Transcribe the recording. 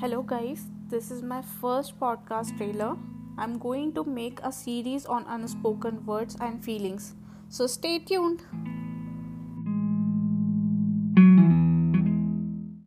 Hello, guys. This is my first podcast trailer. I'm going to make a series on unspoken words and feelings. So stay tuned.